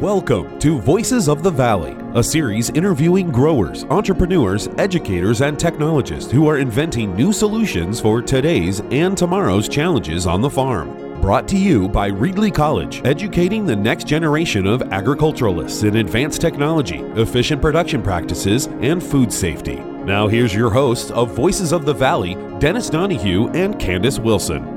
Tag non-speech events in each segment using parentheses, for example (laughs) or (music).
Welcome to Voices of the Valley, a series interviewing growers, entrepreneurs, educators, and technologists who are inventing new solutions for today's and tomorrow's challenges on the farm. Brought to you by Reedley College, educating the next generation of agriculturalists in advanced technology, efficient production practices, and food safety. Now, here's your hosts of Voices of the Valley, Dennis Donohue and Candace Wilson.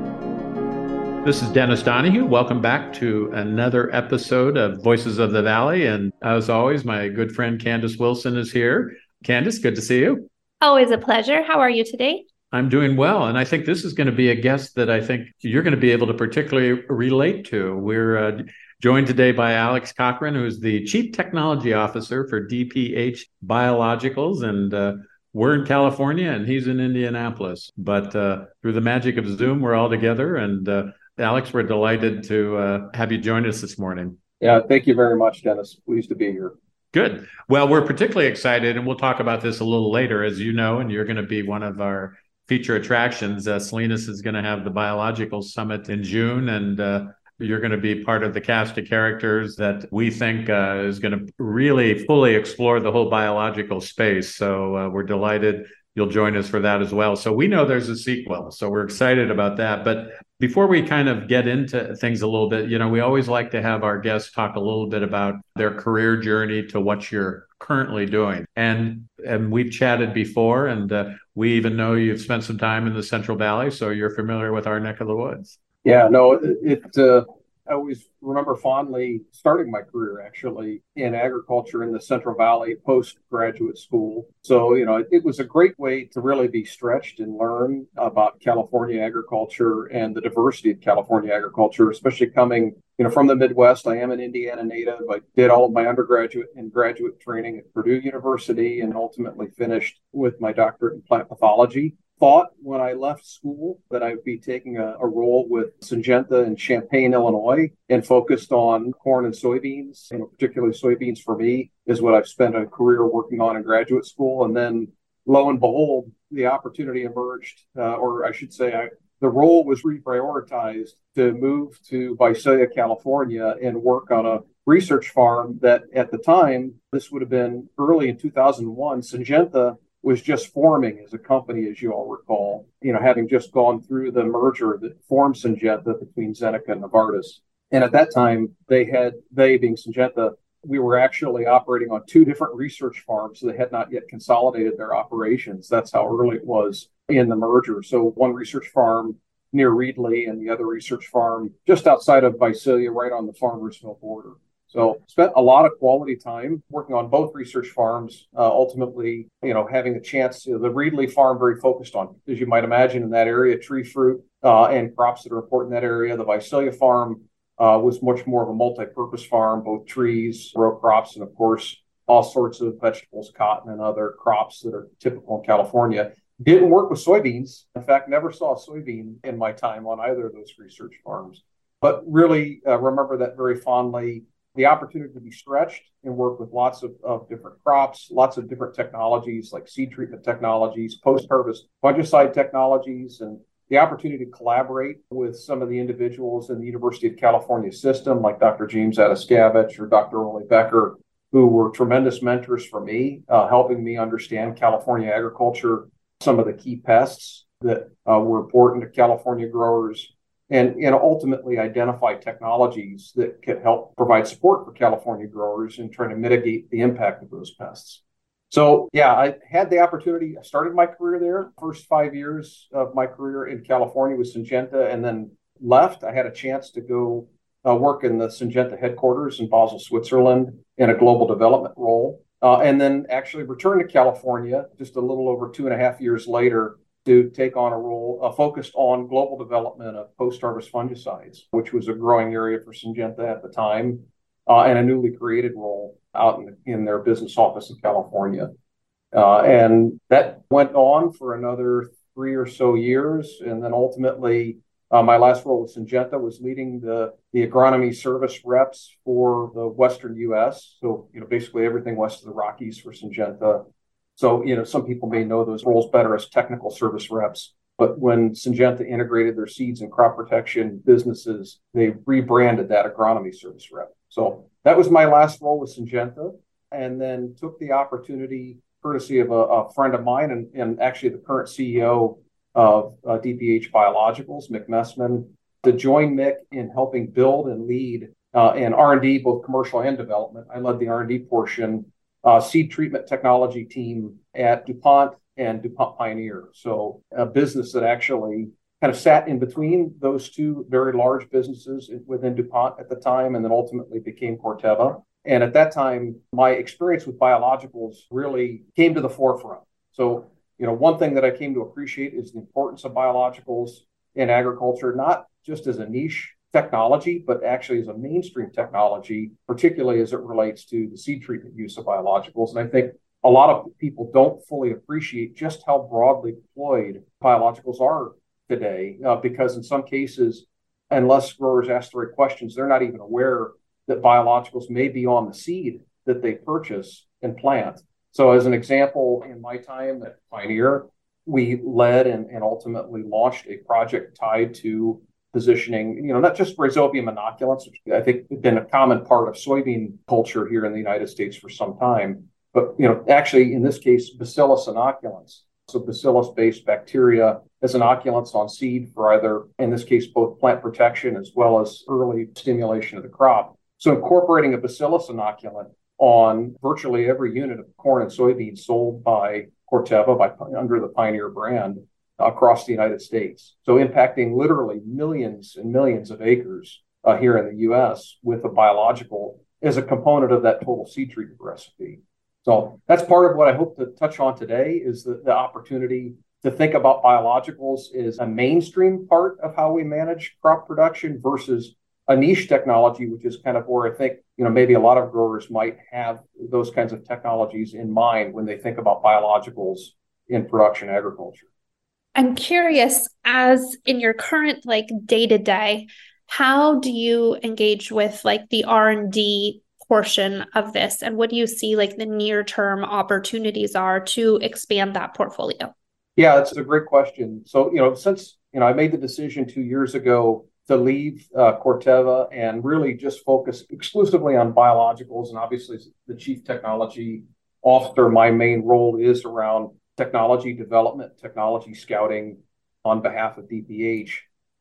This is Dennis Donohue. Welcome back to another episode of Voices of the Valley. And as always, my good friend Candace Wilson is here. Candace, good to see you. Always a pleasure. How are you today? I'm doing well. And I think this is going to be a guest that I think you're going to be able to particularly relate to. We're uh, joined today by Alex Cochran, who's the Chief Technology Officer for DPH Biologicals. And uh, we're in California and he's in Indianapolis. But uh, through the magic of Zoom, we're all together. And uh, Alex, we're delighted to uh, have you join us this morning. Yeah, thank you very much, Dennis. Pleased to be here. Good. Well, we're particularly excited, and we'll talk about this a little later, as you know, and you're going to be one of our feature attractions. Uh, Salinas is going to have the Biological Summit in June, and uh, you're going to be part of the cast of characters that we think uh, is going to really fully explore the whole biological space. So uh, we're delighted you'll join us for that as well. So we know there's a sequel, so we're excited about that. But before we kind of get into things a little bit, you know, we always like to have our guests talk a little bit about their career journey to what you're currently doing. And and we've chatted before, and uh, we even know you've spent some time in the Central Valley, so you're familiar with our neck of the woods. Yeah, no, it, it uh, I always remember fondly starting my career actually in agriculture in the Central Valley postgraduate school. So, you know, it, it, was a great way to really be stretched and learn about California agriculture and the diversity of California agriculture, especially coming, you know, from the Midwest. I am an Indiana native. I did all of my undergraduate and graduate training at Purdue University and ultimately finished with my doctorate in plant pathology thought when I left school that I'd be taking a, a, role with Syngenta in Champaign, Illinois, and focused on corn and soybeans. You know, particularly soybeans for me is what I've spent a career working on in graduate school. And then, lo and behold, the opportunity emerged, uh, or I should say, I, the role was reprioritized to move to Visalia, California, and work on a research farm that at the time, this would have been early in 2001, Syngenta was just forming as a company, as you all recall, you know, having just gone through the merger that formed Syngenta between Zeneca and Novartis. And at that time, they had, they being Syngenta, we were actually operating on two different research farms. They had not yet consolidated their operations. That's how early it was in the merger. So one research farm near Reedley and the other research farm just outside of Visalia, right on the Farmersville border. So spent a lot of quality time working on both research farms. Uh, ultimately, you know, having a chance. You know, the Reedley farm very focused on, as you might imagine, in that area, tree fruit uh, and crops that are important in that area. The Visalia farm uh, was much more of a multi-purpose farm, both trees, row crops, and of course all sorts of vegetables, cotton, and other crops that are typical in California. Didn't work with soybeans. In fact, never saw a soybean in my time on either of those research farms. But really uh, remember that very fondly the opportunity to be stretched and work with lots of, of different crops, lots of different technologies like seed treatment technologies, post harvest fungicide technologies, and the opportunity to collaborate with some of the individuals in the University of California system, like Dr. James Adaskaveg or Dr. Ole Becker, who were tremendous mentors for me, uh, helping me understand California agriculture, some of the key pests that uh, were important to California growers, and, ultimately identify technologies that can help provide support for California growers in trying to mitigate the impact of those pests. So, yeah, I had the opportunity. I started my career there. First five years of my career in California with Syngenta, and then left. I had a chance to go uh, work in the Syngenta headquarters in Basel, Switzerland, in a global development role, uh, and then actually returned to California just a little over two and a half years later to take on a role uh, focused on global development of post-harvest fungicides, which was a growing area for Syngenta at the time, uh, and a newly created role out in, in their business office in California. Uh, and that went on for another three or so years, and then ultimately, uh, my last role with Syngenta was leading the the agronomy service reps for the Western U.S. So you know, basically everything west of the Rockies for Syngenta so, you know, some people may know those roles better as technical service reps. But when Syngenta integrated their seeds and crop protection businesses, they rebranded that agronomy service rep. So that was my last role with Syngenta, and then took the opportunity, courtesy of a, a friend of mine and, and, actually the current CEO of uh, DPH Biologicals, Mick Messman, to join Mick in helping build and lead uh, in R&D, both commercial and development. I led the R&D portion, uh, seed treatment technology team at DuPont and DuPont Pioneer. So a business that actually kind of sat in between those two very large businesses within DuPont at the time, and then ultimately became Corteva. And at that time, my experience with biologicals really came to the forefront. So, you know, one thing that I came to appreciate is the importance of biologicals in agriculture, not just as a niche technology, but actually as a mainstream technology, particularly as it relates to the seed treatment use of biologicals. And I think a lot of people don't fully appreciate just how broadly deployed biologicals are today, uh, because in some cases, unless growers ask the right questions, they're not even aware that biologicals may be on the seed that they purchase and plant. So, as an example, in my time at Pioneer, we led and, and ultimately launched a project tied to positioning, you know, not just rhizobium inoculants, which I think have been a common part of soybean culture here in the United States for some time, but you know, actually in this case, bacillus inoculants. So bacillus-based bacteria as inoculants on seed for either, in this case, both plant protection as well as early stimulation of the crop. So incorporating a bacillus inoculant on virtually every unit of corn and soybeans sold by Corteva by under the Pioneer brand across the United States. So impacting literally millions and millions of acres uh, here in the U.S. with a biological as a component of that total seed treatment recipe. So that's part of what I hope to touch on today is the, the opportunity to think about biologicals as a mainstream part of how we manage crop production versus a niche technology, which is kind of where I think, you know, maybe a lot of growers might have those kinds of technologies in mind when they think about biologicals in production agriculture. I'm curious, as in your current like day to day, how do you engage with like the R and D portion of this? And what do you see like the near term opportunities are to expand that portfolio? Yeah that's a great question. So you know since you know i made the decision two years ago to leave uh, corteva and really just focus exclusively on biologicals and obviously the chief technology officer my main role is around technology development technology scouting on behalf of dph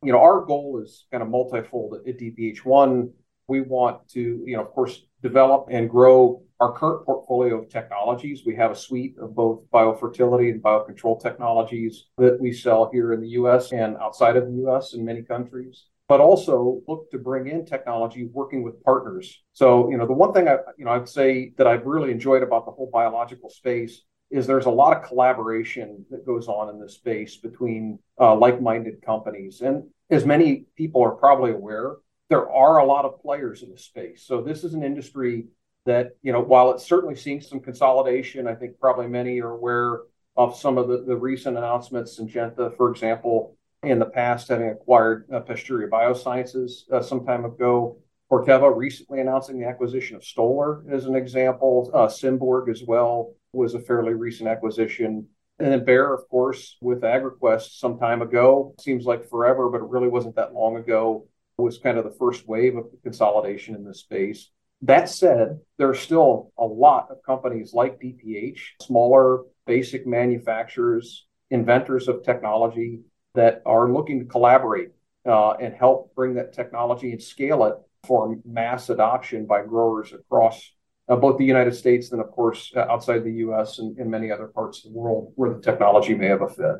you know our goal is kind of multifold at dph one we want to, you know, of course, develop and grow our current portfolio of technologies. We have a suite of both biofertility and biocontrol technologies that we sell here in the US and outside of the US in many countries but also look to bring in technology working with partners. So, you know, the one thing I, you know, I'd say that I've really enjoyed about the whole biological space is there's a lot of collaboration that goes on in this space between uh, like-minded companies. And as many people are probably aware, there are a lot of players in the space. So this is an industry that, you know, while it's certainly seeing some consolidation, I think probably many are aware of some of the, the recent announcements. Syngenta, for example, in the past having acquired uh, Pasteuria Biosciences uh, some time ago. Corteva recently announcing the acquisition of Stoller as an example. Uh, as well was a fairly recent acquisition. And then Bayer, of course, with AgraQuest some time ago. Seems like forever, but it really wasn't that long ago was kind of the first wave of consolidation in this space. That said, there are still a lot of companies like DPH, smaller basic manufacturers, inventors of technology that are looking to collaborate uh, and help bring that technology and scale it for mass adoption by growers across both the United States and, of course, uh, outside the US and in many other parts of the world where the technology may have a fit.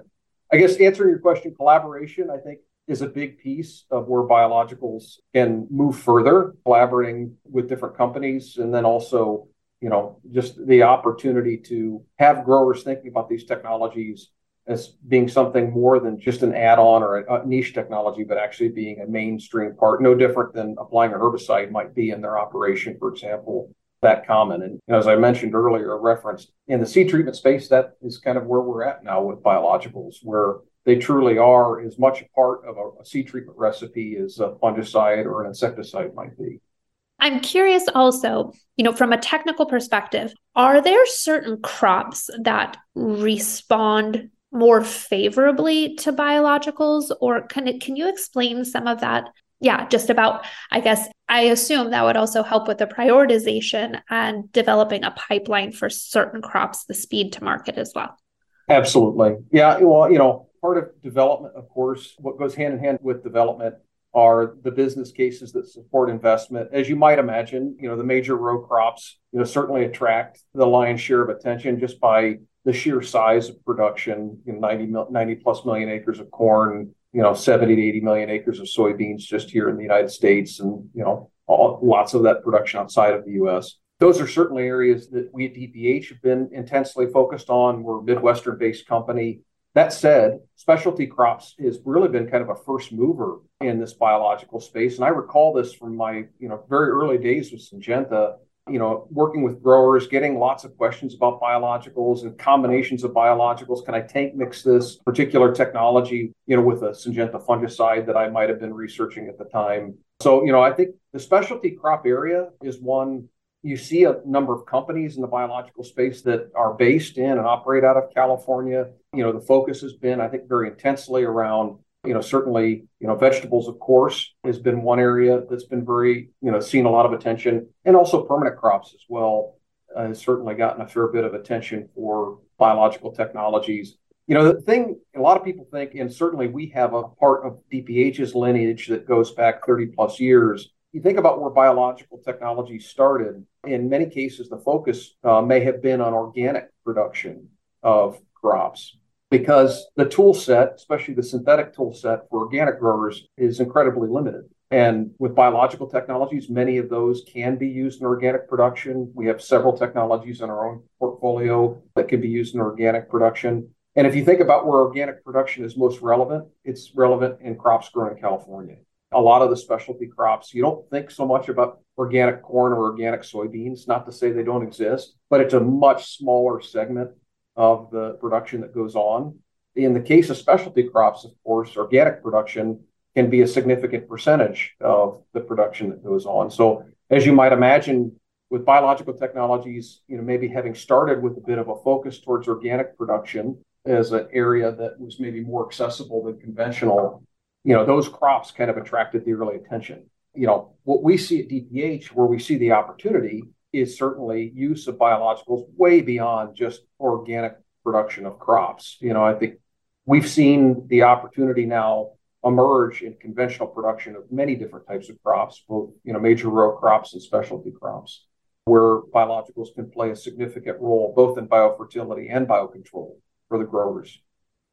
I guess answering your question, collaboration, I think is a big piece of where biologicals can move further, collaborating with different companies, and then also, you know, just the opportunity to have growers thinking about these technologies as being something more than just an add-on or a niche technology, but actually being a mainstream part, no different than applying a herbicide might be in their operation, for example that common. And as I mentioned earlier, referenced in the seed treatment space, that is kind of where we're at now with biologicals, where they truly are as much a part of a, a seed treatment recipe as a fungicide or an insecticide might be. I'm curious also, you know, from a technical perspective, are there certain crops that respond more favorably to biologicals or can it, can you explain some of that yeah just about i guess i assume that would also help with the prioritization and developing a pipeline for certain crops the speed to market as well absolutely yeah well you know part of development of course what goes hand in hand with development are the business cases that support investment. As you might imagine, you know, the major row crops, you know, certainly attract the lion's share of attention just by the sheer size of production, you know, 90, 90 plus million acres of corn, you know, 70 to 80 million acres of soybeans just here in the United States and, you know, all, lots of that production outside of the US. Those are certainly areas that we at DPH have been intensely focused on. We're a Midwestern based company that said, specialty crops has really been kind of a first mover in this biological space. And I recall this from my, you know, very early days with Syngenta, you know, working with growers, getting lots of questions about biologicals and combinations of biologicals. Can I tank mix this particular technology, you know, with a Syngenta fungicide that I might have been researching at the time? So, you know, I think the specialty crop area is one you see a number of companies in the biological space that are based in and operate out of California. You know, the focus has been, I think, very intensely around, you know, certainly, you know, vegetables, of course, has been one area that's been very, you know, seen a lot of attention, and also permanent crops as well uh, has certainly gotten a fair bit of attention for biological technologies. You know, the thing a lot of people think, and certainly we have a part of DPH's lineage that goes back 30 plus years. You think about where biological technology started, in many cases, the focus uh, may have been on organic production of crops because the tool set, especially the synthetic tool set for organic growers, is incredibly limited. And with biological technologies, many of those can be used in organic production. We have several technologies in our own portfolio that can be used in organic production. And if you think about where organic production is most relevant, it's relevant in crops grown in California a lot of the specialty crops. You don't think so much about organic corn or organic soybeans, not to say they don't exist, but it's a much smaller segment of the production that goes on. In the case of specialty crops, of course, organic production can be a significant percentage of the production that goes on. So, as you might imagine, with biological technologies, you know, maybe having started with a bit of a focus towards organic production as an area that was maybe more accessible than conventional you know, those crops kind of attracted the early attention. You know, what we see at DPH, where we see the opportunity, is certainly use of biologicals way beyond just organic production of crops. You know, I think we've seen the opportunity now emerge in conventional production of many different types of crops, both you know major row crops and specialty crops, where biologicals can play a significant role both in biofertility and biocontrol for the growers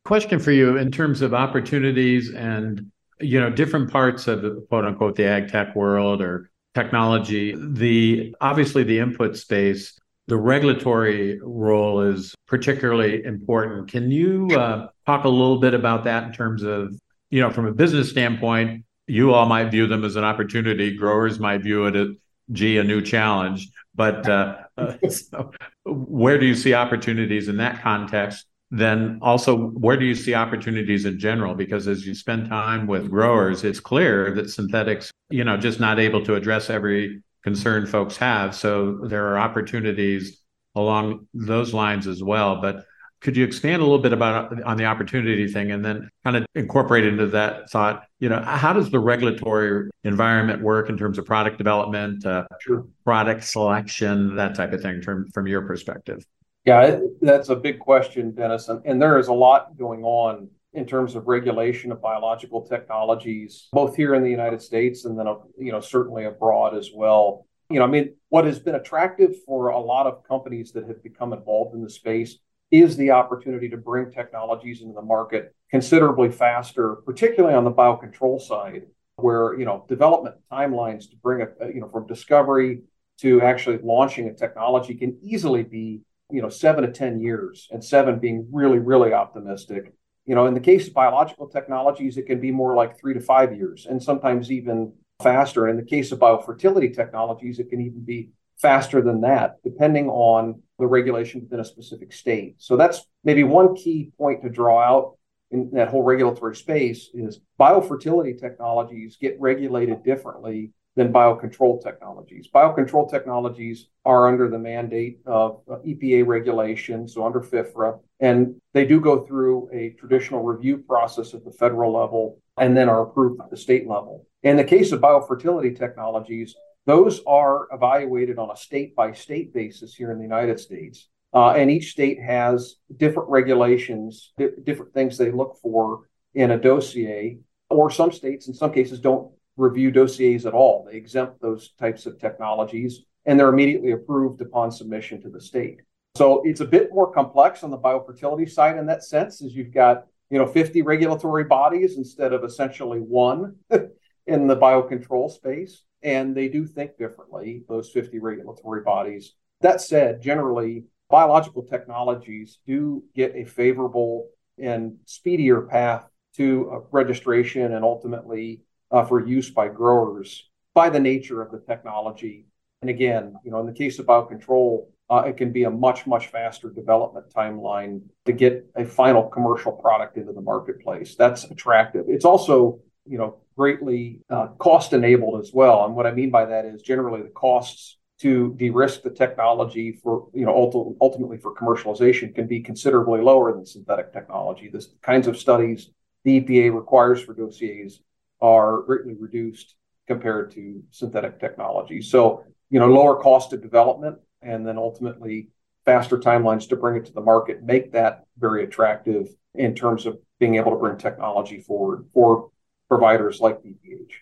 question for you in terms of opportunities and you know different parts of the quote unquote the ag tech world or technology the obviously the input space the regulatory role is particularly important. Can you uh, talk a little bit about that in terms of you know from a business standpoint you all might view them as an opportunity growers might view it as gee a new challenge but uh, uh, (laughs) so where do you see opportunities in that context then also where do you see opportunities in general? Because as you spend time with growers it's clear that synthetics you know just not able to address every concern folks have. So there are opportunities along those lines as well. But could you expand a little bit about on the opportunity thing and then kind of incorporate into that thought? You know how does the regulatory environment work in terms of product development uh, sure. product selection that type of thing from from your perspective yeah, that's a big question, Dennis. And, there is a lot going on in terms of regulation of biological technologies, both here in the United States and then, you know, certainly abroad as well. You know, I mean, what has been attractive for a lot of companies that have become involved in the space is the opportunity to bring technologies into the market considerably faster, particularly on the biocontrol side, where, you know, development timelines to bring a, you know, from discovery to actually launching a technology can easily be you know, seven to 10 years, and seven being really, really optimistic. You know, in the case of biological technologies, it can be more like three to five years, and sometimes even faster. In the case of biofertility technologies, it can even be faster than that, depending on the regulation within a specific state. So that's maybe one key point to draw out in that whole regulatory space is biofertility technologies get regulated differently than biocontrol technologies. Biocontrol technologies are under the mandate of EPA regulation, so under FIFRA, and they do go through a traditional review process at the federal level and then are approved at the state level. In the case of biofertility technologies, those are evaluated on a state by state basis here in the United States. Uh, and each state has different regulations, di- different things they look for in a dossier, or some states, in some cases, don't review dossiers at all. They exempt those types of technologies and they're immediately approved upon submission to the state. So it's a bit more complex on the biofertility side in that sense, as you've got you know 50 regulatory bodies instead of essentially one (laughs) in the biocontrol space, and they do think differently. Those 50 regulatory bodies. That said, generally biological technologies do get a favorable and speedier path to registration and ultimately uh, for use by growers by the nature of the technology. And again, you know, in the case of biocontrol, uh, it can be a much, much faster development timeline to get a final commercial product into the marketplace. That's attractive. It's also, you know, greatly uh, cost enabled as well. And what I mean by that is generally the costs to de-risk the technology for, you know, ultimately for commercialization can be considerably lower than synthetic technology. The kinds of studies the EPA requires for dossiers are greatly reduced compared to synthetic technology. So, you know, lower cost of development and then ultimately faster timelines to bring it to the market make that very attractive in terms of being able to bring technology forward for providers like DPH.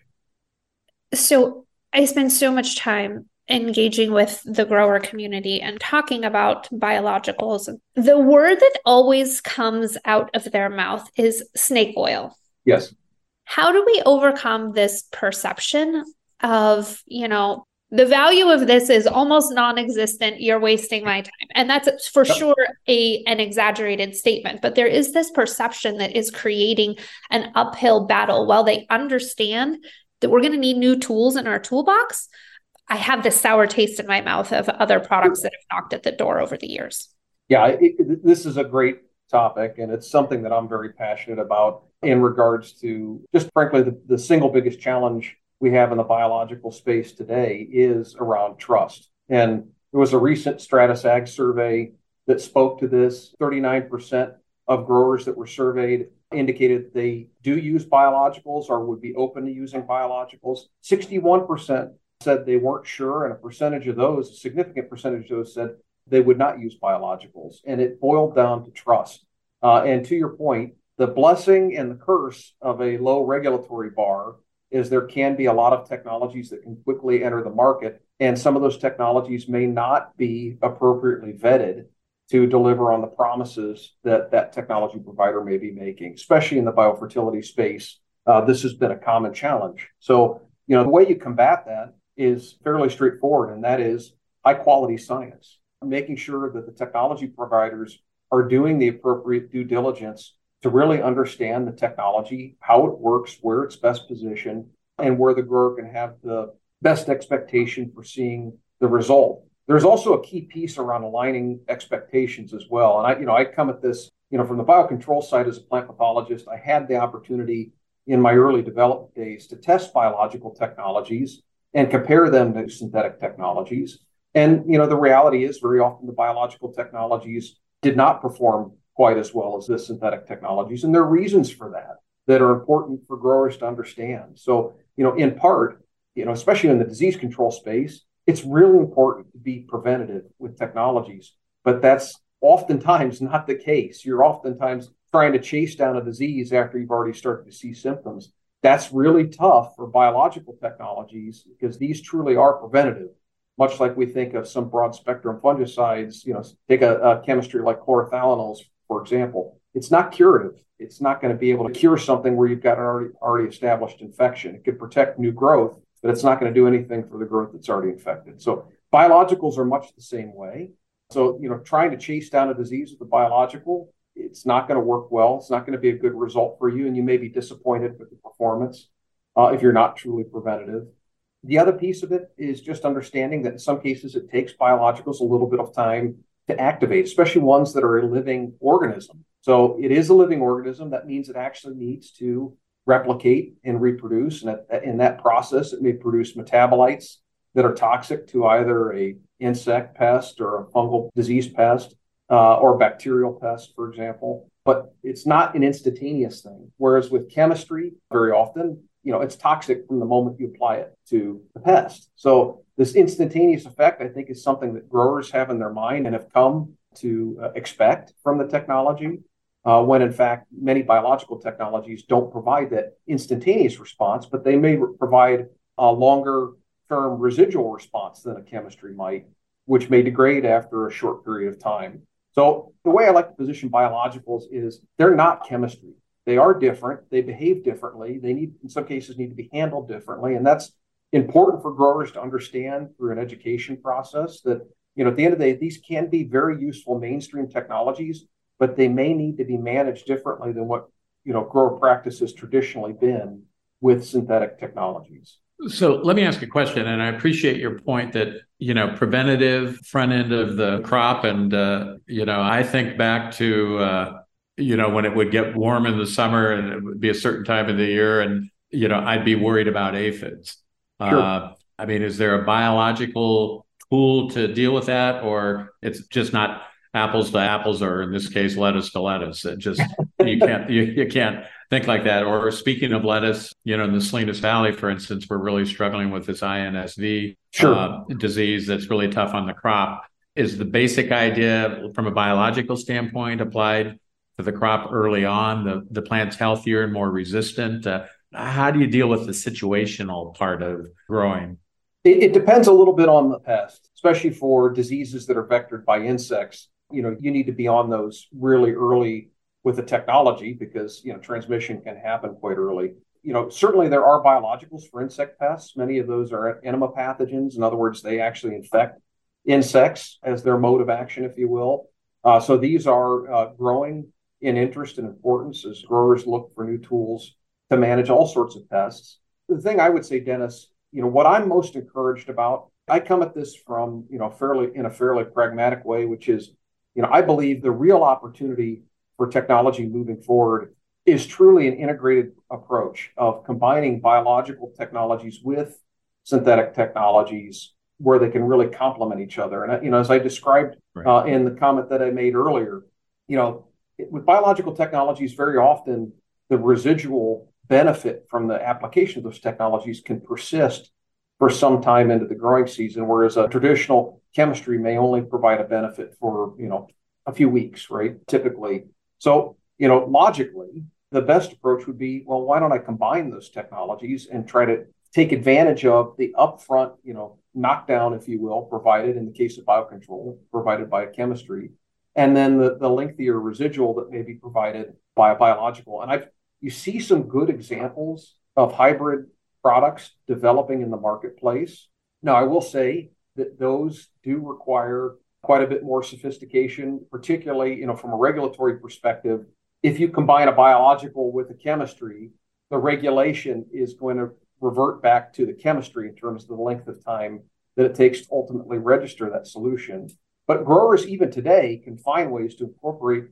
So, I spend so much time engaging with the grower community and talking about biologicals. The word that always comes out of their mouth is snake oil. Yes. How do we overcome this perception of, you know, the value of this is almost non-existent you're wasting my time. And that's for sure a an exaggerated statement but there is this perception that is creating an uphill battle. While they understand that we're going to need new tools in our toolbox I have this sour taste in my mouth of other products that have knocked at the door over the years. Yeah, it, this is a great topic, and it's something that I'm very passionate about in regards to just frankly, the, the single biggest challenge we have in the biological space today is around trust. And there was a recent Stratus Ag survey that spoke to this 39% of growers that were surveyed indicated they do use biologicals or would be open to using biologicals. 61% said they weren't sure, and a percentage of those, a significant percentage of those said they would not use biologicals. And it boiled down to trust. Uh, and to your point, the blessing and the curse of a low regulatory bar is there can be a lot of technologies that can quickly enter the market, and some of those technologies may not be appropriately vetted to deliver on the promises that that technology provider may be making, especially in the biofertility space. Uh, this has been a common challenge. So, you know, the way you combat that is fairly straightforward, and that is high quality science, making sure that the technology providers are doing the appropriate due diligence to really understand the technology, how it works, where it's best positioned, and where the grower can have the best expectation for seeing the result. There's also a key piece around aligning expectations as well. And I, you know, I come at this, you know, from the biocontrol side as a plant pathologist. I had the opportunity in my early development days to test biological technologies and compare them to synthetic technologies. And you know, the reality is very often the biological technologies did not perform quite as well as the synthetic technologies. And there are reasons for that that are important for growers to understand. So, you know, in part, you know, especially in the disease control space, it's really important to be preventative with technologies, but that's oftentimes not the case. You're oftentimes trying to chase down a disease after you've already started to see symptoms. That's really tough for biological technologies because these truly are preventative, much like we think of some broad spectrum fungicides. You know, take a, a chemistry like chlorothalonil, for example. It's not curative. It's not going to be able to cure something where you've got an already, already established infection. It could protect new growth, but it's not going to do anything for the growth that's already infected. So biologicals are much the same way. So, you know, trying to chase down a disease with a biological it's not going to work well. It's not going to be a good result for you, and you may be disappointed with the performance uh, if you're not truly preventative. The other piece of it is just understanding that in some cases it takes biologicals a little bit of time to activate, especially ones that are a living organism. So it is a living organism. That means it actually needs to replicate and reproduce. And in that process, it may produce metabolites that are toxic to either a insect pest or a fungal disease pest uh, or bacterial pest, for example. But it's not an instantaneous thing. Whereas with chemistry, very often, you know, it's toxic from the moment you apply it to the pest. So this instantaneous effect, I think, is something that growers have in their mind and have come to uh, expect from the technology. Uh, when in fact many biological technologies don't provide that instantaneous response, but they may re- provide a longer term residual response than a chemistry might, which may degrade after a short period of time. So the way I like to position biologicals is they're not chemistry. They are different. They behave differently. They need, in some cases, need to be handled differently, and that's important for growers to understand through an education process. That you know, at the end of the day, these can be very useful mainstream technologies, but they may need to be managed differently than what you know grower practice has traditionally been with synthetic technologies. So let me ask a question, and I appreciate your point that you know preventative front end of the crop, and uh, you know I think back to uh, you know when it would get warm in the summer and it would be a certain time of the year, and you know I'd be worried about aphids. Sure. Uh, I mean, is there a biological tool to deal with that, or it's just not apples to apples, or in this case, lettuce to lettuce? It just you can't you, you can't think like that. Or speaking of lettuce, you know, in the Salinas Valley, for instance, we're really struggling with this INSV sure. uh, disease that's really tough on the crop. Is the basic idea from a biological standpoint applied to the crop early on? The the plant's healthier and more resistant. Uh, how do you deal with the situational part of growing? It, it depends a little bit on the pest, especially for diseases that are vectored by insects. You know, you need to be on those really early with the technology because you know transmission can happen quite early. You know, certainly there are biologicals for insect pests. Many of those are entomopathogens. In other words, they actually infect insects as their mode of action, if you will. Uh, so these are uh, growing in interest and importance as growers look for new tools to manage all sorts of pests. The thing I would say, Dennis, you know, what I'm most encouraged about, I come at this from, you know, fairly in a fairly pragmatic way, which is, you know, I believe the real opportunity for technology moving forward is truly an integrated approach of combining biological technologies with synthetic technologies where they can really complement each other. And you know, as I described right. uh, in the comment that I made earlier, you know, with biological technologies, very often the residual benefit from the application of those technologies can persist for some time into the growing season, whereas a traditional chemistry may only provide a benefit for you know a few weeks, right? Typically, so, you know, logically, the best approach would be, well, why don't I combine those technologies and try to take advantage of the upfront, you know, knockdown, if you will, provided in the case of biocontrol, provided by a chemistry, and then the, the lengthier residual that may be provided by a biological. And I've you see some good examples of hybrid products developing in the marketplace. Now, I will say that those do require quite a bit more sophistication, particularly, you know, from a regulatory perspective. If you combine a biological with a chemistry, the regulation is going to revert back to the chemistry in terms of the length of time that it takes to ultimately register that solution. But growers, even today, can find ways to incorporate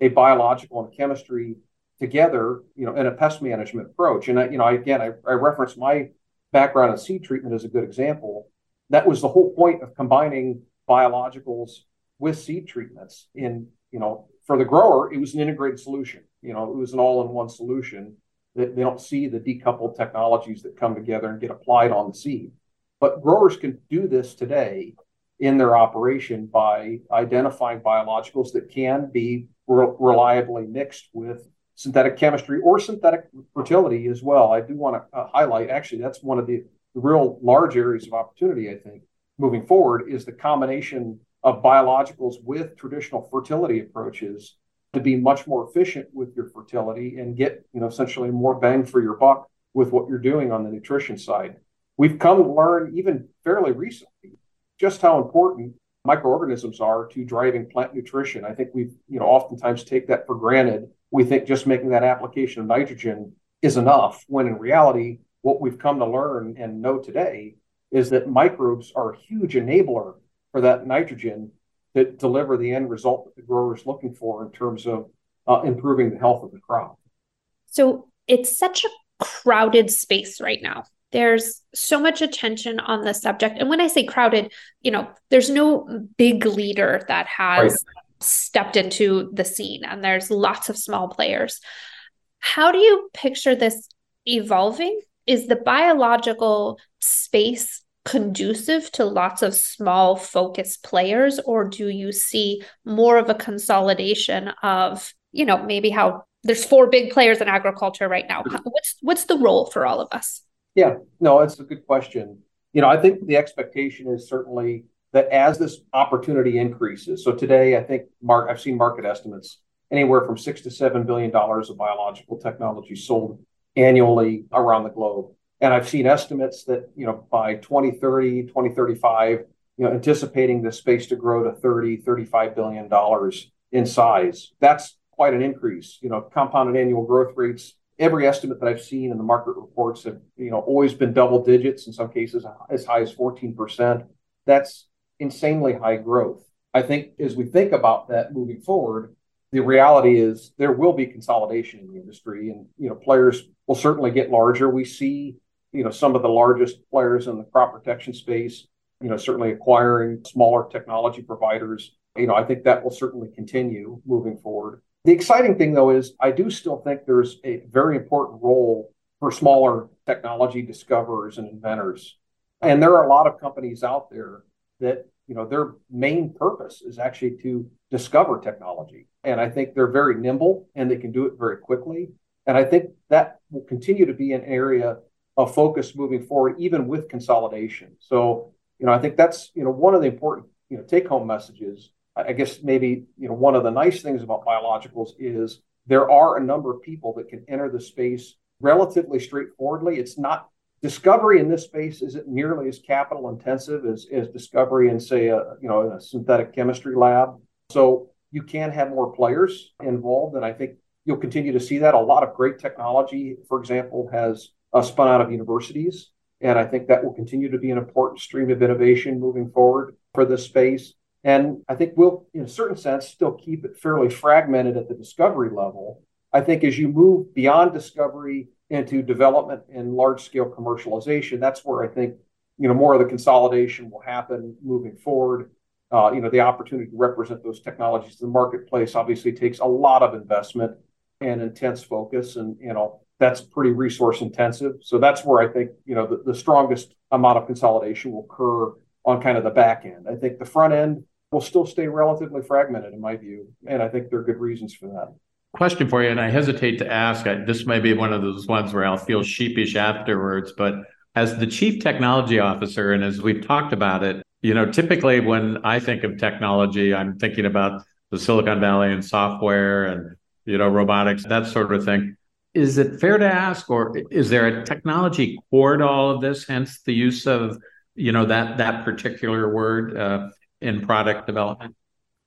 a biological and chemistry together, you know, in a pest management approach. And I, you know, I, again, I, I reference my background in seed treatment as a good example. That was the whole point of combining biologicals with seed treatments. In you know, for the grower, it was an integrated solution. You know, it was an all-in-one solution. That they don't see the decoupled technologies that come together and get applied on the seed. But growers can do this today in their operation by identifying biologicals that can be re- reliably mixed with synthetic chemistry or synthetic fertility as well. I do want to uh, highlight actually that's one of the, real large areas of opportunity I think moving forward is the combination of biologicals with traditional fertility approaches to be much more efficient with your fertility and get you know essentially more bang for your buck with what you're doing on the nutrition side. We've come to learn even fairly recently just how important microorganisms are to driving plant nutrition. I think we've you know oftentimes take that for granted. We think just making that application of nitrogen is enough when in reality what we've come to learn and know today is that microbes are a huge enabler for that nitrogen that deliver the end result that the grower is looking for in terms of uh, improving the health of the crop. So it's such a crowded space right now. There's so much attention on the subject. And when I say crowded, you know, there's no big leader that has right. stepped into the scene, and there's lots of small players. How do you picture this evolving? Is the biological space conducive to lots of small focused players, or do you see more of a consolidation of, you know, maybe how there's four big players in agriculture right now. What's what's the role for all of us? Yeah, no, it's a good question. You know, I think the expectation is certainly that as this opportunity increases. So today, I think Mark, I've seen market estimates anywhere from six to seven billion dollars of biological technology sold annually around the globe. And I've seen estimates that, you know, by 2030, 2035, you know, anticipating the space to grow to 30, 35 billion dollars in size. That's quite an increase. You know, compounded annual growth rates. Every estimate that I've seen in the market reports have, you know, always been double digits. In some cases, as high as 14%. That's insanely high growth. I think as we think about that moving forward, the reality is there will be consolidation in the industry, and you know, players will certainly get larger. We see, you know, some of the largest players in the crop protection space, you know, certainly acquiring smaller technology providers. You know, I think that will certainly continue moving forward. The exciting thing, though, is I do still think there's a very important role for smaller technology discoverers and inventors. And there are a lot of companies out there that, you know, their main purpose is actually to discover technology. And I think they're very nimble and they can do it very quickly. And I think that will continue to be an area of focus moving forward, even with consolidation. So, you know, I think that's, you know, one of the important, you know, take home messages I guess maybe you know one of the nice things about biologicals is there are a number of people that can enter the space relatively straightforwardly. It's not discovery in this space isn't nearly as capital intensive as, as discovery in say a you know a synthetic chemistry lab. So you can have more players involved, and I think you'll continue to see that. A lot of great technology, for example, has uh, spun out of universities, and I think that will continue to be an important stream of innovation moving forward for this space. And I think we'll, in a certain sense, still keep it fairly fragmented at the discovery level. I think as you move beyond discovery into development and large scale commercialization, that's where I think you know more of the consolidation will happen moving forward. Uh, you know, the opportunity to represent those technologies in the marketplace obviously takes a lot of investment and intense focus, and you know that's pretty resource intensive. So that's where I think you know the, the strongest amount of consolidation will occur on kind of the back end. I think the front end will still stay relatively fragmented, in my view. And I think there are good reasons for that. Question for you, and I hesitate to ask. I, this may be one of those ones where I'll feel sheepish afterwards, but as the chief technology officer, and as we've talked about it, you know, typically when I think of technology, I'm thinking about the Silicon Valley and software and you know robotics, that sort of thing. Is it fair to ask, or is there a technology core to all of this? Hence the use of you know that that particular word. Uh, in product development?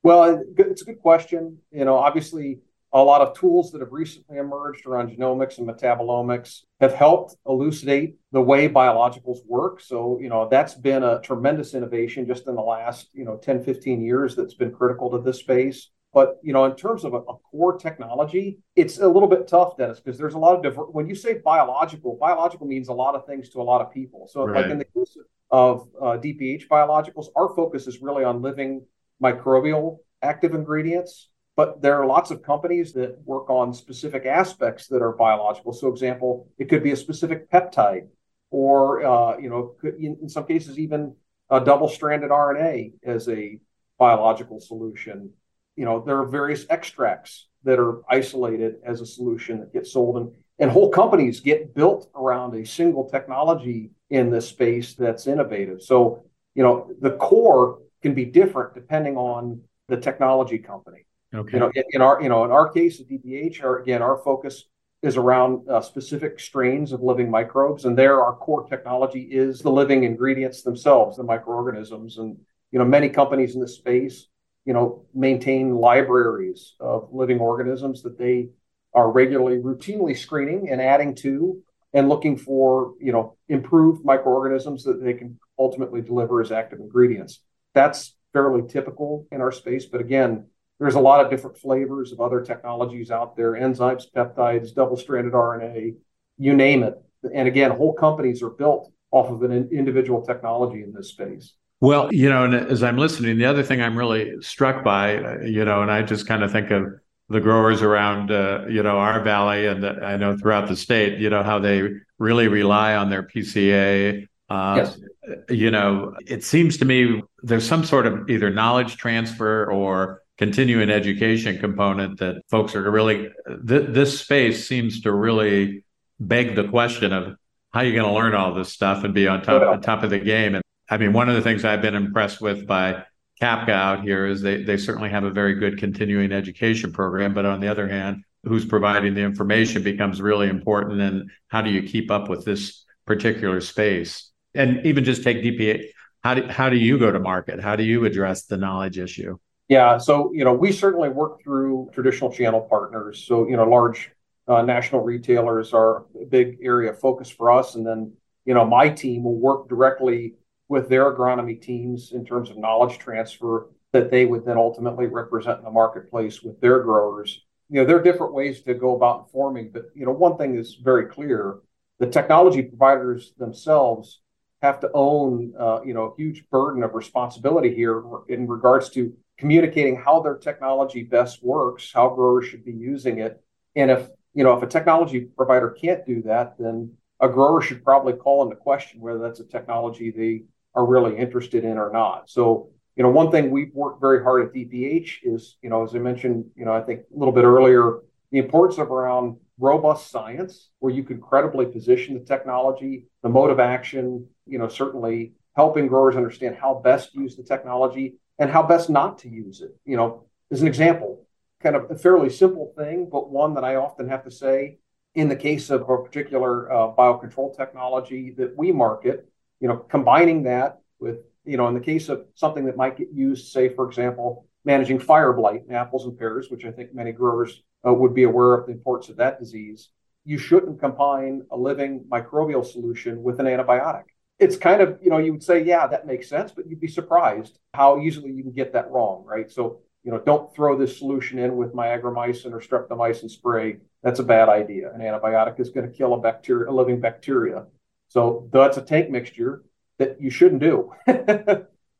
Well, it's a good question. You know, obviously, a lot of tools that have recently emerged around genomics and metabolomics have helped elucidate the way biologicals work. So, you know, that's been a tremendous innovation just in the last, you know, 10, 15 years that's been critical to this space. But, you know, in terms of a, a core technology, it's a little bit tough, Dennis, because there's a lot of different, when you say biological, biological means a lot of things to a lot of people. So, right. like in the case of of uh, DPH biologicals, our focus is really on living microbial active ingredients. But there are lots of companies that work on specific aspects that are biological. So, for example, it could be a specific peptide, or uh, you know, in, in some cases even a double-stranded RNA as a biological solution. You know, there are various extracts that are isolated as a solution that gets sold, and and whole companies get built around a single technology in this space that's innovative. So, you know, the core can be different depending on the technology company. Okay. You know, in, in our you know in our case at DPH, our, again, our focus is around uh, specific strains of living microbes, and there our core technology is the living ingredients themselves, the microorganisms, and you know many companies in this space, you know, maintain libraries of living organisms that they are regularly routinely screening and adding to and looking for you know improved microorganisms that they can ultimately deliver as active ingredients that's fairly typical in our space but again there's a lot of different flavors of other technologies out there enzymes, peptides, double stranded RNA, you name it. And again, whole companies are built off of an individual technology in this space. Well, you know, and as I'm listening, the other thing I'm really struck by, you know, and I just kind of think of the growers around, uh, you know, our valley and the, I know throughout the state, you know, how they really rely on their PCA. Uh, yes. You know, it seems to me there's some sort of either knowledge transfer or continuing education component that folks are really, th- this space seems to really beg the question of how you're going to learn all this stuff and be on top, on top of the game. And I mean, one of the things I've been impressed with by CAPCA out here is they they certainly have a very good continuing education program, but on the other hand, who's providing the information becomes really important. And how do you keep up with this particular space? And even just take DPH, how do how do you go to market? How do you address the knowledge issue? Yeah, so you know, we certainly work through traditional channel partners. So you know, large uh, national retailers are a big area of focus for us, and then you know, my team will work directly with their agronomy teams in terms of knowledge transfer that they would then ultimately represent in the marketplace with their growers. You know, there are different ways to go about informing, but you know, one thing is very clear: the technology providers themselves have to own, uh, you know, a huge burden of responsibility here in regards to communicating how their technology best works, how growers should be using it, and if you know if a technology provider can't do that, then a grower should probably call into question whether that's a technology they are really interested in or not. So, you know, one thing we've worked very hard at DPH is, you know, as I mentioned, you know, I think a little bit earlier, the importance of around robust science where you can credibly position the technology, the mode of action, you know, certainly helping growers understand how best use the technology and how best not to use it. You know, as an example, kind of a fairly simple thing, but one that I often have to say in the case of a particular uh, biocontrol technology that we market, you know, combining that with, you know, in the case of something that might get used, say, for example, managing fire blight in apples and pears, which I think many growers uh, would be aware of the importance of that disease, you shouldn't combine a living microbial solution with an antibiotic. It's kind of, you know, you would say, yeah, that makes sense, but you'd be surprised how easily you can get that wrong, right? So, you know, don't throw this solution in with miagromycin or streptomycin spray. That's a bad idea. An antibiotic is going to kill a bacteria, a living bacteria. So that's a tank mixture that you shouldn't do. (laughs)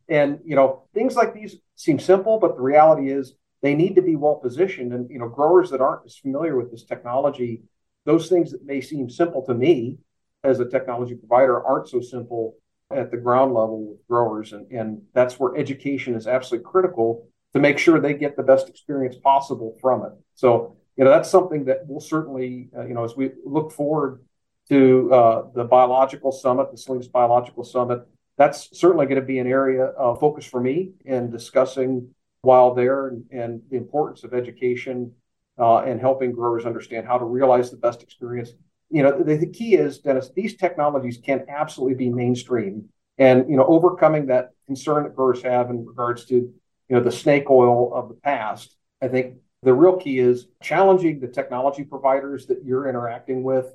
and you know, things like these seem simple, but the reality is they need to be well positioned. And you know, growers that aren't as familiar with this technology, those things that may seem simple to me as a technology provider aren't so simple at the ground level with growers. And, and that's where education is absolutely critical to make sure they get the best experience possible from it. So, you know, that's something that we'll certainly, uh, you know, as we look forward to uh, the biological summit, the Salinas Biological Summit. That's certainly going to be an area of focus for me in discussing while there and, and the importance of education uh, and helping growers understand how to realize the best experience. You know, the, the key is, Dennis, these technologies can absolutely be mainstream, and you know, overcoming that concern that growers have in regards to you know the snake oil of the past. I think the real key is challenging the technology providers that you're interacting with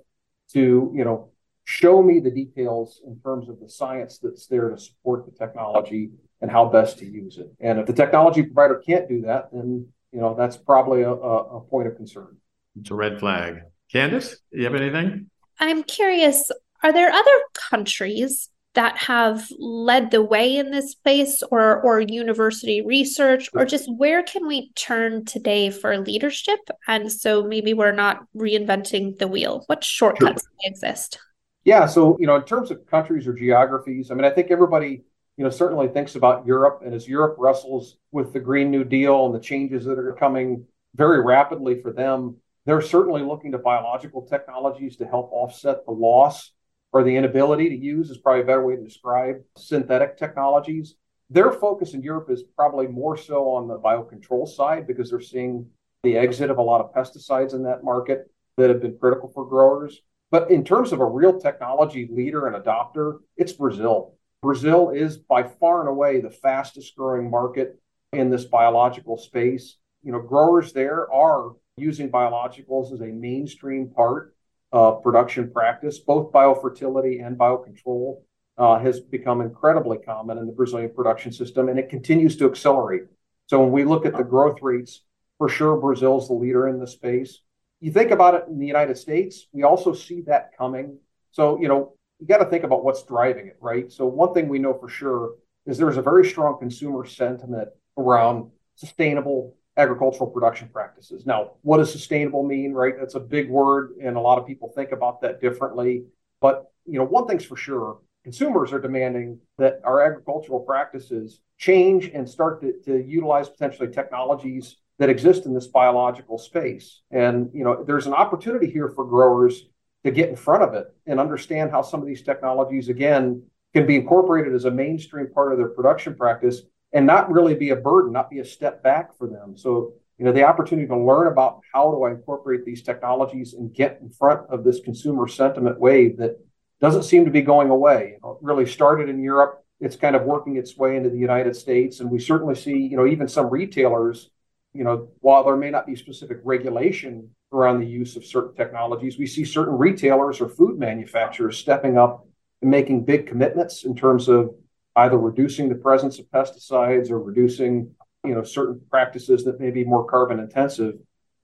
to, you know, show me the details in terms of the science that's there to support the technology and how best to use it. And if the technology provider can't do that, then you know that's probably a, a point of concern. It's a red flag. Candace, you have anything? I'm curious. Are there other countries that have led the way in this space or or university research or just where can we turn today for leadership? And so maybe we're not reinventing the wheel. What shortcuts sure. exist? Yeah so you know in terms of countries or geographies i mean i think everybody you know certainly thinks about europe and as europe wrestles with the green new deal and the changes that are coming very rapidly for them they're certainly looking to biological technologies to help offset the loss or the inability to use is probably a better way to describe synthetic technologies. Their focus in Europe is probably more so on the biocontrol side because they're seeing the exit of a lot of pesticides in that market that have been critical for growers. But in terms of a real technology leader and adopter, it's Brazil. Brazil is by far and away the fastest growing market in this biological space. You know, growers there are using biologicals as a mainstream part production practice, both biofertility and biocontrol, uh, has become incredibly common in the Brazilian production system, and it continues to accelerate. So when we look at the growth rates, for sure, Brazil's the leader in the space. You think about it in the United States, we also see that coming. So, you know, you got to think about what's driving it, right? So, one thing we know for sure is there's a very strong consumer sentiment around sustainable agricultural production practices. Now, what does sustainable mean, right? That's a big word, and a lot of people think about that differently. But, you know, one thing's for sure consumers are demanding that our agricultural practices change and start to, to utilize potentially technologies that exist in this biological space. And, you know, there's an opportunity here for growers to get in front of it and understand how some of these technologies, again, can be incorporated as a mainstream part of their production practice and not really be a burden, not be a step back for them. So, you know, the opportunity to learn about how do I incorporate these technologies and get in front of this consumer sentiment wave that doesn't seem to be going away. You know, it really started in Europe. It's kind of working its way into the United States. And we certainly see, you know, even some retailers, you know, while there may not be specific regulation around the use of certain technologies, we see certain retailers or food manufacturers stepping up and making big commitments in terms of either reducing the presence of pesticides or reducing, you know, certain practices that may be more carbon intensive.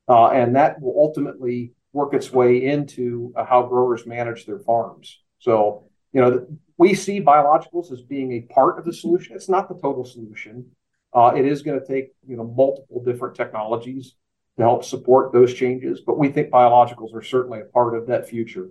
Uh, and that will ultimately work its way into uh, how growers manage their farms. So, you know, we see biologicals as being a part of the solution. It's not the total solution. Uh, it is going to take, you know, multiple different technologies to help support those changes, but we think biologicals are certainly a part of that future.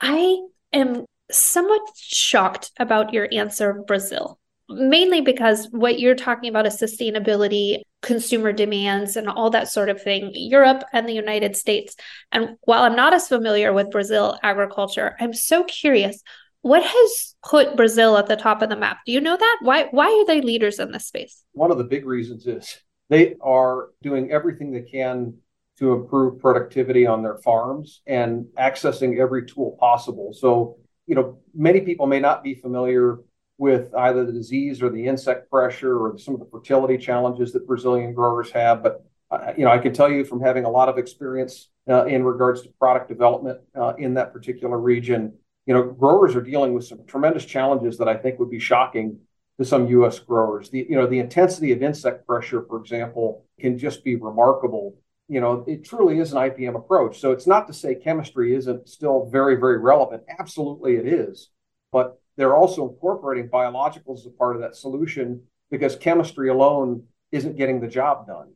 I am somewhat shocked about your answer Brazil, mainly because what you're talking about is sustainability, consumer demands, and all that sort of thing, Europe and the United States. And while I'm not as familiar with Brazil agriculture, I'm so curious. What has put Brazil at the top of the map? Do you know that? Why why are they leaders in this space? One of the big reasons is they are doing everything they can to improve productivity on their farms and accessing every tool possible. So you know, many people may not be familiar with either the disease or the insect pressure or some of the fertility challenges that Brazilian growers have. But uh, you know, I can tell you from having a lot of experience uh, in regards to product development uh, in that particular region, you know, growers are dealing with some tremendous challenges that I think would be shocking to some U.S. growers. The you know the intensity of insect pressure, for example, can just be remarkable you know, it truly is an IPM approach. So it's not to say chemistry isn't still very, very relevant. Absolutely it is. But they're also incorporating biologicals as a part of that solution because chemistry alone isn't getting the job done.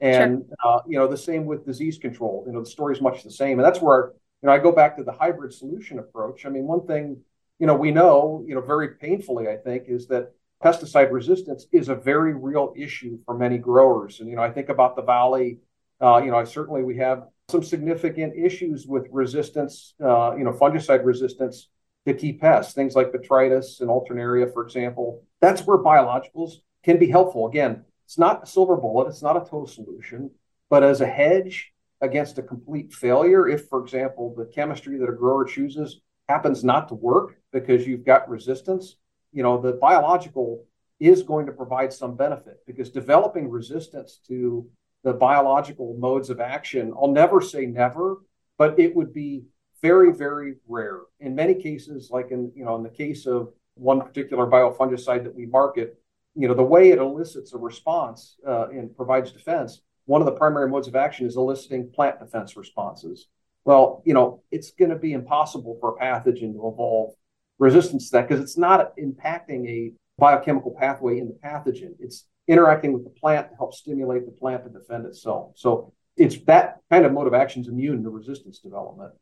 And, sure. uh, you know, the same with disease control. You know, the story is much the same. And that's where, you know, I go back to the hybrid solution approach. I mean, one thing, you know, we know, you know, very painfully, I think, is that pesticide resistance is a very real issue for many growers. And, you know, I think about the Valley uh, you know, certainly we have some significant issues with resistance, uh, you know, fungicide resistance to key pests, things like botrytis and alternaria, for example. That's where biologicals can be helpful. Again, it's not a silver bullet, it's not a total solution, but as a hedge against a complete failure, if, for example, the chemistry that a grower chooses happens not to work because you've got resistance, you know, the biological is going to provide some benefit because developing resistance to the biological modes of action. I'll never say never, but it would be very, very rare. In many cases, like in you know, in the case of one particular biofungicide that we market, you know, the way it elicits a response uh, and provides defense, one of the primary modes of action is eliciting plant defense responses. Well, you know, it's going to be impossible for a pathogen to evolve resistance to that because it's not impacting a biochemical pathway in the pathogen. It's interacting with the plant to help stimulate the plant to defend itself. So it's that kind of mode of action is immune to resistance development.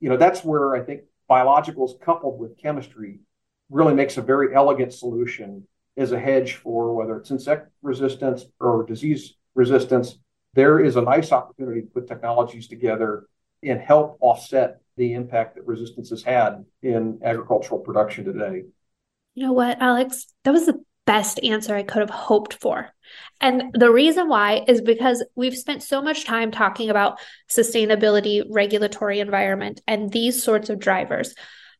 You know, that's where I think biologicals coupled with chemistry really makes a very elegant solution as a hedge for whether it's insect resistance or disease resistance. There is a nice opportunity to put technologies together and help offset the impact that resistance has had in agricultural production today. You know what, Alex? That was the best answer I could have hoped for. And the reason why is because we've spent so much time talking about sustainability, regulatory environment, and these sorts of drivers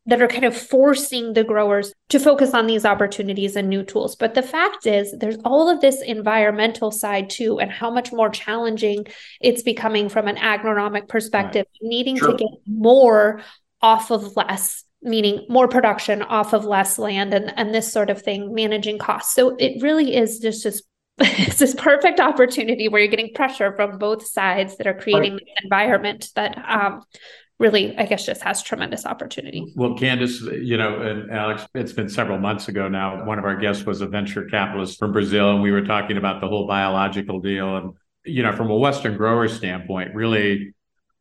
that are kind of forcing the growers to focus on these opportunities and new tools. But the fact is, there's all of this environmental side too, and how much more challenging it's becoming from an agronomic perspective, right. needing sure. to get more off of less meaning more production off of less land and, and this sort of thing, managing costs. So it really is just this (laughs) it's this perfect opportunity where you're getting pressure from both sides that are creating right. this environment that um, really, I guess, just has tremendous opportunity. Well, Candace, you know, and Alex, it's been several months ago now. One of our guests was a venture capitalist from Brazil, and we were talking about the whole biological deal. And, you know, from a Western grower standpoint, really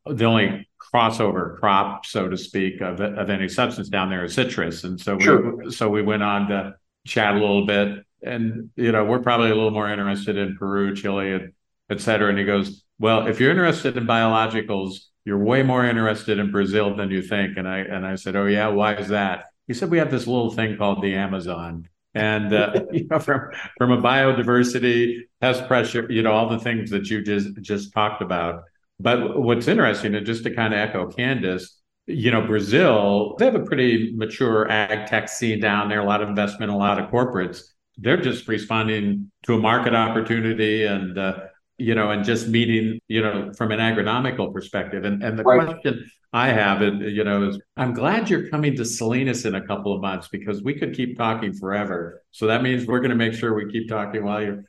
the only crossover crop, so to speak, of, of any substance down there is citrus. And so, sure. we, so we went on to chat a little bit. And, you know, we're probably a little more interested in Peru, Chile, and et cetera. And he goes, well, if you're interested in biologicals, you're way more interested in Brazil than you think. And I and I said, oh yeah, why is that? He said we have this little thing called the Amazon, and uh, (laughs) you know from from a biodiversity, pest pressure, you know all the things that you just just talked about. But what's interesting, and just to kind of echo Candace, you know, Brazil, they have a pretty mature ag tech scene down there, a lot of investment, a lot of corporates. They're just responding to a market opportunity and uh, you know, and just meeting, you know, from an agronomical perspective. And and the right. question I have, and you know, is I'm glad you're coming to Salinas in a couple of months because we could keep talking forever. So that means we're going to make sure we keep talking while you're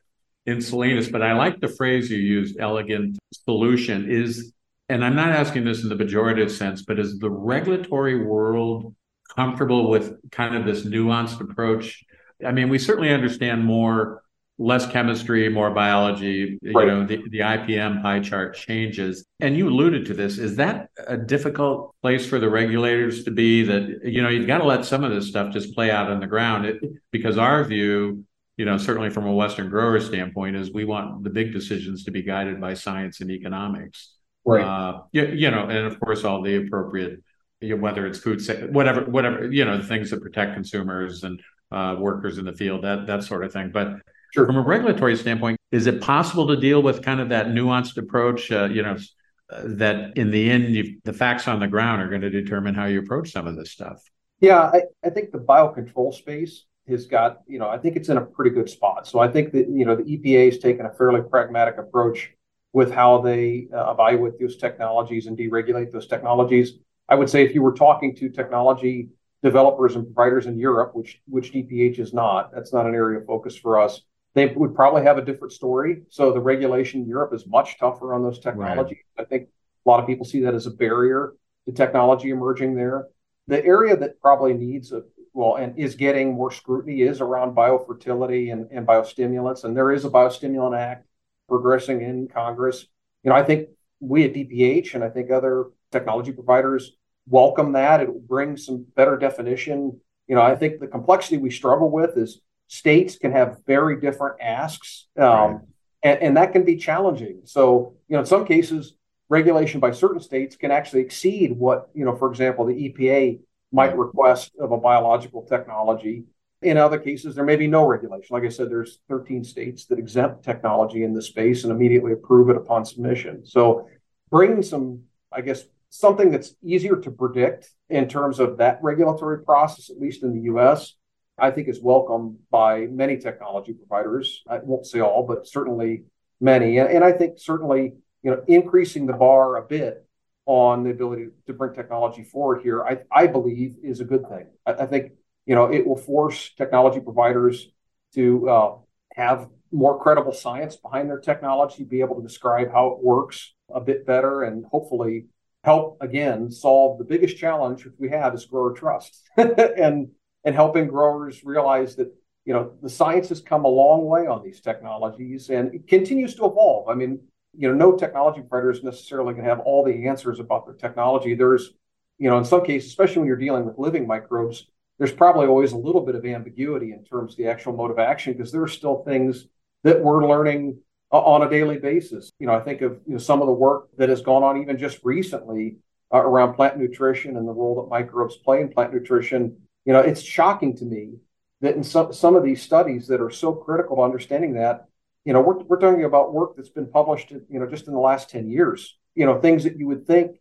in Salinas. But I like the phrase you used, elegant solution is, and I'm not asking this in the pejorative sense, but is the regulatory world comfortable with kind of this nuanced approach? I mean, we certainly understand more less chemistry, more biology, right. you know, the, the IPM pie chart changes. And you alluded to this. Is that a difficult place for the regulators to be that, you know, you've got to let some of this stuff just play out on the ground it, because our view, you know, certainly from a Western grower standpoint, is we want the big decisions to be guided by science and economics. Right. Uh, you, you know, and of course, all the appropriate, you know, whether it's food, whatever, whatever, you know, the things that protect consumers and uh, workers in the field, that that sort of thing. But Sure. From a regulatory standpoint, is it possible to deal with kind of that nuanced approach? Uh, you know, that in the end, the facts on the ground are going to determine how you approach some of this stuff. Yeah, I, I think the biocontrol space has got, you know, I think it's in a pretty good spot. So I think that, you know, the EPA has taken a fairly pragmatic approach with how they uh, evaluate those technologies and deregulate those technologies. I would say if you were talking to technology developers and providers in Europe, which which DPH is not, that's not an area of focus for us they would probably have a different story. So the regulation in Europe is much tougher on those technologies. Right. I think a lot of people see that as a barrier to technology emerging there. The area that probably needs a well and is getting more scrutiny is around biofertility and, and biostimulants. And there is a biostimulant act progressing in Congress. You know, I think we at DPH and I think other technology providers welcome that. It brings some better definition. You know, I think the complexity we struggle with is states can have very different asks, um, right. and, and that can be challenging. So, you know, in some cases, regulation by certain states can actually exceed what, you know, for example, the EPA might request of a biological technology. In other cases, there may be no regulation. Like I said, there's 13 states that exempt technology in this space and immediately approve it upon submission. So, bringing some, I guess, something that's easier to predict in terms of that regulatory process, at least in the US, I think is welcomed by many technology providers. I won't say all, but certainly many. And, and I think certainly, you know, increasing the bar a bit on the ability to bring technology forward here, I, I believe is a good thing. I, I think, you know, it will force technology providers to uh, have more credible science behind their technology, be able to describe how it works a bit better, and hopefully help again solve the biggest challenge we have is grower trust. (laughs) and and helping growers realize that you know the science has come a long way on these technologies and it continues to evolve. I mean, you know, no technology provider is necessarily going to have all the answers about their technology. There's, you know, in some cases, especially when you're dealing with living microbes, there's probably always a little bit of ambiguity in terms of the actual mode of action because there are still things that we're learning uh, on a daily basis. You know, I think of you know some of the work that has gone on even just recently uh, around plant nutrition and the role that microbes play in plant nutrition you know, it's shocking to me that in some some of these studies that are so critical to understanding that, you know, we're we're talking about work that's been published, you know, just in the last 10 years. You know, things that you would think,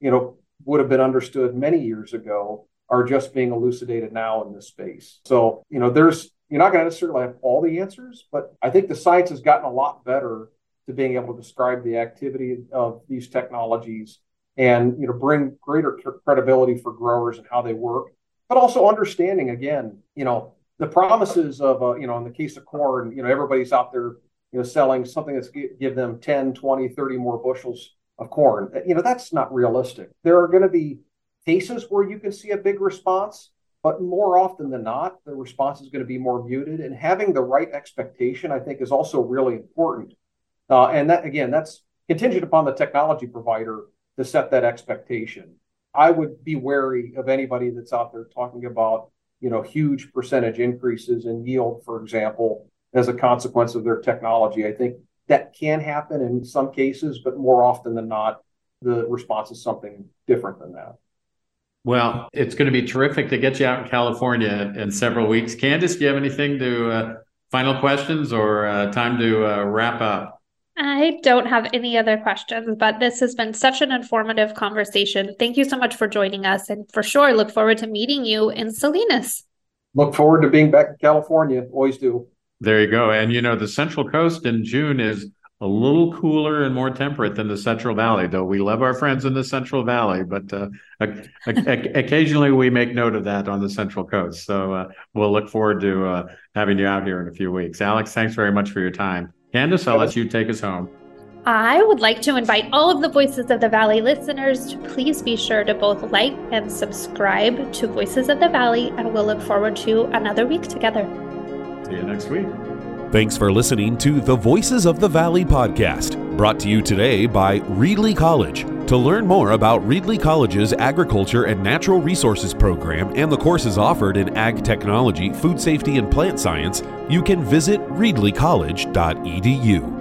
you know, would have been understood many years ago are just being elucidated now in this space. So, you know, there's you're not going to necessarily have all the answers, but I think the science has gotten a lot better to being able to describe the activity of these technologies and you know bring greater credibility for growers and how they work but also understanding again, you know, the promises of, uh, you know, in the case of corn, you know, everybody's out there, you know, selling something that's give them 10, 20, 30 more bushels of corn. You know, that's not realistic. There are going to be cases where you can see a big response, but more often than not, the response is going to be more muted. And having the right expectation, I think, is also really important. Uh, and that, again, that's contingent upon the technology provider to set that expectation. I would be wary of anybody that's out there talking about, you know, huge percentage increases in yield, for example, as a consequence of their technology. I think that can happen in some cases, but more often than not, the response is something different than that. Well, it's going to be terrific to get you out in California in several weeks. Candace, do you have anything to uh, final questions or uh, time to uh, wrap up? I don't have any other questions, but this has been such an informative conversation. Thank you so much for joining us, and for sure, look forward to meeting you in Salinas. Look forward to being back in California. Always do. There you go. And you know, the Central Coast in June is a little cooler and more temperate than the Central Valley, though we love our friends in the Central Valley. But uh, occasionally we make note of that on the Central Coast. So uh, we'll look forward to uh, having you out here in a few weeks. Alex, thanks very much for your time. Candace, I'll let you take us home. I would like to invite all of the Voices of the Valley listeners to please be sure to both like and subscribe to Voices of the Valley, and we'll look forward to another week together. See you next week. Thanks for listening to the Voices of the Valley podcast, brought to you today by Reedley College. To learn more about Reedley College's Agriculture and Natural Resources program and the courses offered in ag technology, food safety, and plant science, you can visit reedleycollege.edu.